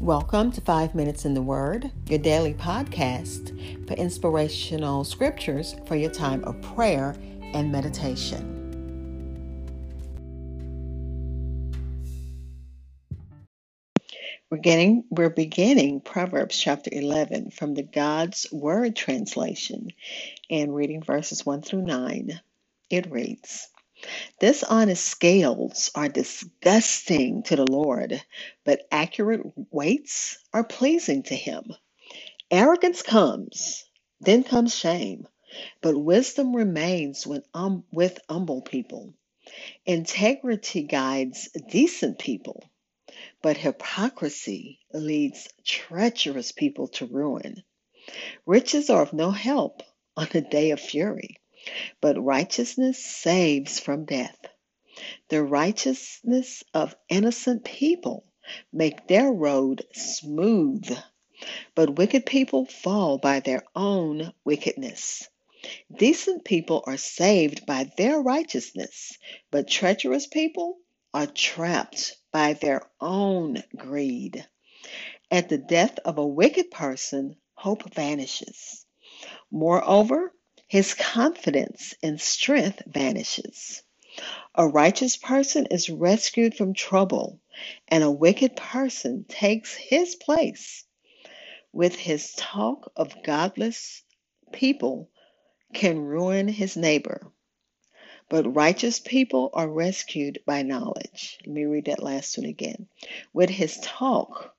Welcome to Five Minutes in the Word, your daily podcast for inspirational scriptures for your time of prayer and meditation. We're getting we're beginning Proverbs chapter 11 from the God's Word translation and reading verses 1 through 9. It reads: Dishonest scales are disgusting to the Lord, but accurate weights are pleasing to him. Arrogance comes, then comes shame, but wisdom remains with, um, with humble people. Integrity guides decent people, but hypocrisy leads treacherous people to ruin. Riches are of no help on a day of fury but righteousness saves from death. The righteousness of innocent people make their road smooth, but wicked people fall by their own wickedness. Decent people are saved by their righteousness, but treacherous people are trapped by their own greed. At the death of a wicked person, hope vanishes. Moreover, his confidence and strength vanishes. A righteous person is rescued from trouble, and a wicked person takes his place. With his talk of godless people can ruin his neighbor. But righteous people are rescued by knowledge. Let me read that last one again. With his talk,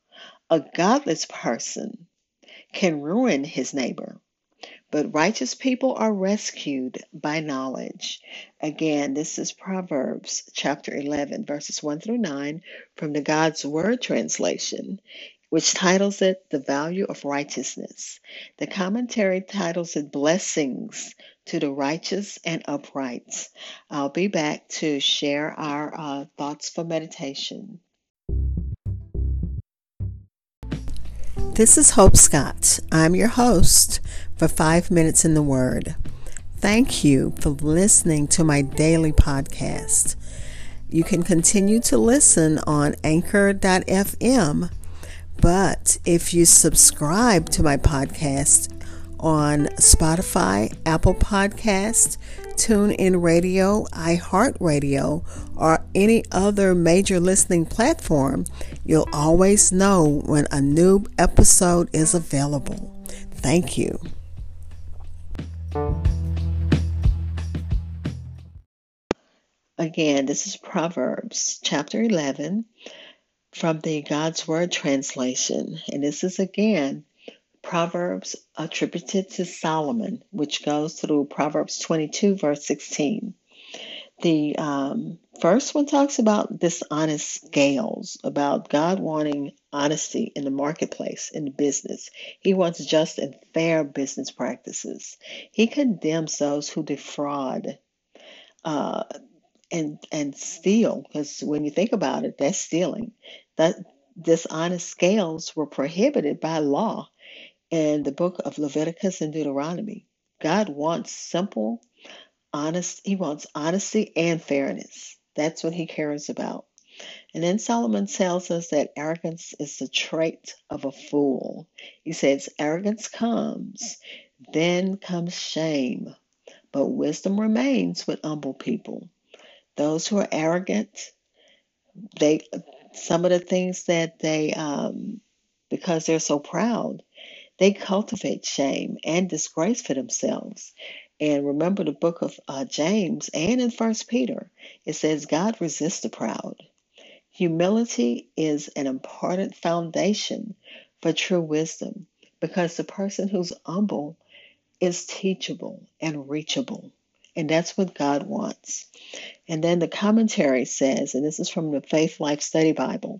a godless person can ruin his neighbor but righteous people are rescued by knowledge. Again, this is Proverbs chapter 11, verses 1 through 9 from the God's Word translation, which titles it The Value of Righteousness. The commentary titles it Blessings to the Righteous and Upright. I'll be back to share our uh, thoughts for meditation. This is Hope Scott. I'm your host for Five Minutes in the Word. Thank you for listening to my daily podcast. You can continue to listen on anchor.fm, but if you subscribe to my podcast on Spotify, Apple Podcast, TuneIn Radio, iHeartRadio, or any other major listening platform, you'll always know when a new episode is available. Thank you. Again, this is Proverbs chapter 11 from the God's Word translation. And this is again Proverbs attributed to Solomon, which goes through Proverbs 22, verse 16. The um, first one talks about dishonest scales, about God wanting honesty in the marketplace, in the business. He wants just and fair business practices. He condemns those who defraud uh, and and steal, because when you think about it, that's stealing. That dishonest scales were prohibited by law in the book of Leviticus and Deuteronomy. God wants simple, honest, He wants honesty and fairness. That's what He cares about. And then Solomon tells us that arrogance is the trait of a fool. He says, Arrogance comes, then comes shame, but wisdom remains with humble people. Those who are arrogant, they some of the things that they um, because they're so proud they cultivate shame and disgrace for themselves. And remember the book of uh, James and in First Peter, it says God resists the proud. Humility is an important foundation for true wisdom because the person who's humble is teachable and reachable. And that's what God wants. And then the commentary says, and this is from the Faith Life Study Bible,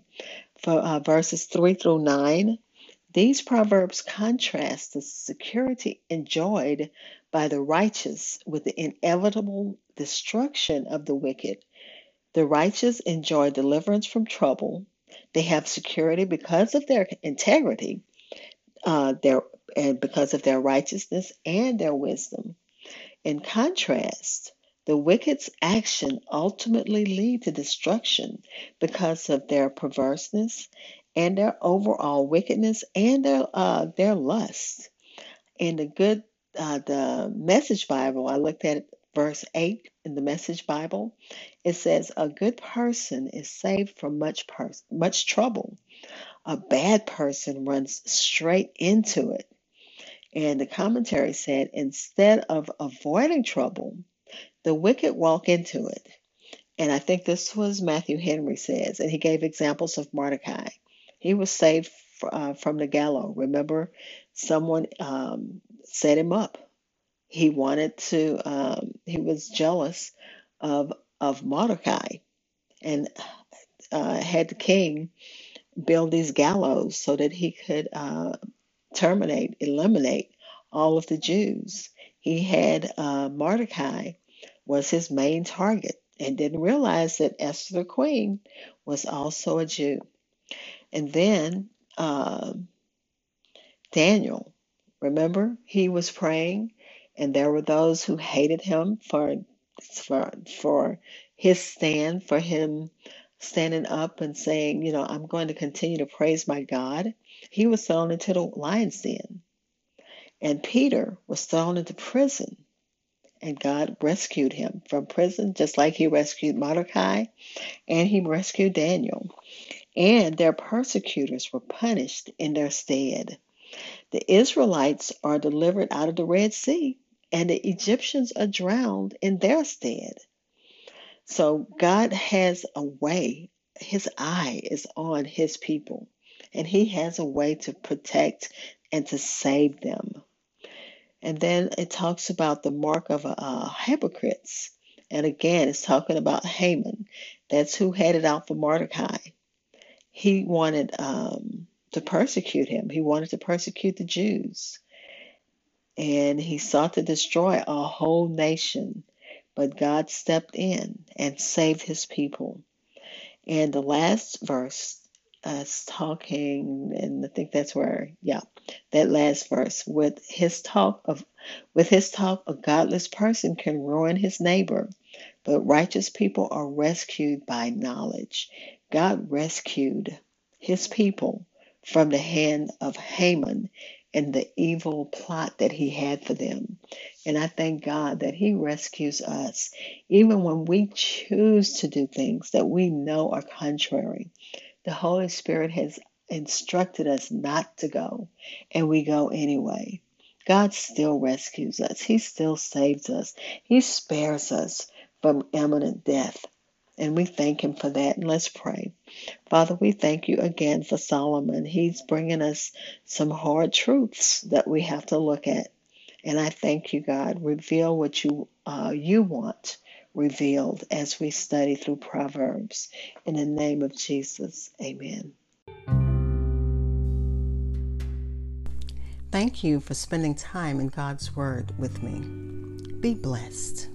for uh, verses 3 through 9 these proverbs contrast the security enjoyed by the righteous with the inevitable destruction of the wicked. The righteous enjoy deliverance from trouble. They have security because of their integrity, uh, their and because of their righteousness and their wisdom. In contrast, the wicked's action ultimately lead to destruction because of their perverseness and their overall wickedness and their uh, their lust. In the good uh, the Message Bible, I looked at verse eight in the Message Bible. It says, "A good person is saved from much pers- much trouble. A bad person runs straight into it." And the commentary said, instead of avoiding trouble, the wicked walk into it. And I think this was Matthew Henry says, and he gave examples of Mordecai. He was saved uh, from the gallows. Remember, someone um, set him up. He wanted to. Um, he was jealous of of Mordecai, and uh, had the king build these gallows so that he could uh, terminate, eliminate all of the Jews. He had uh, Mordecai was his main target and didn't realize that Esther the queen was also a Jew. And then uh, Daniel, remember, he was praying, and there were those who hated him for for for his stand, for him standing up and saying, you know, I'm going to continue to praise my God. He was thrown into the lion's den. And Peter was thrown into prison. And God rescued him from prison, just like he rescued Mordecai and he rescued Daniel. And their persecutors were punished in their stead. The Israelites are delivered out of the Red Sea, and the Egyptians are drowned in their stead. So God has a way, His eye is on His people, and He has a way to protect and to save them. And then it talks about the mark of uh, hypocrites. And again, it's talking about Haman. That's who headed out for Mordecai. He wanted um, to persecute him, he wanted to persecute the Jews. And he sought to destroy a whole nation. But God stepped in and saved his people. And the last verse is talking, and I think that's where, yeah, that last verse. With his talk of, with his talk, a godless person can ruin his neighbor, but righteous people are rescued by knowledge. God rescued his people from the hand of Haman and the evil plot that he had for them. And I thank God that he rescues us even when we choose to do things that we know are contrary. The Holy Spirit has instructed us not to go, and we go anyway. God still rescues us. He still saves us. He spares us from imminent death. And we thank him for that. And let's pray. Father, we thank you again for Solomon. He's bringing us some hard truths that we have to look at. And I thank you, God. Reveal what you uh, you want revealed as we study through Proverbs. In the name of Jesus, amen. Thank you for spending time in God's Word with me. Be blessed.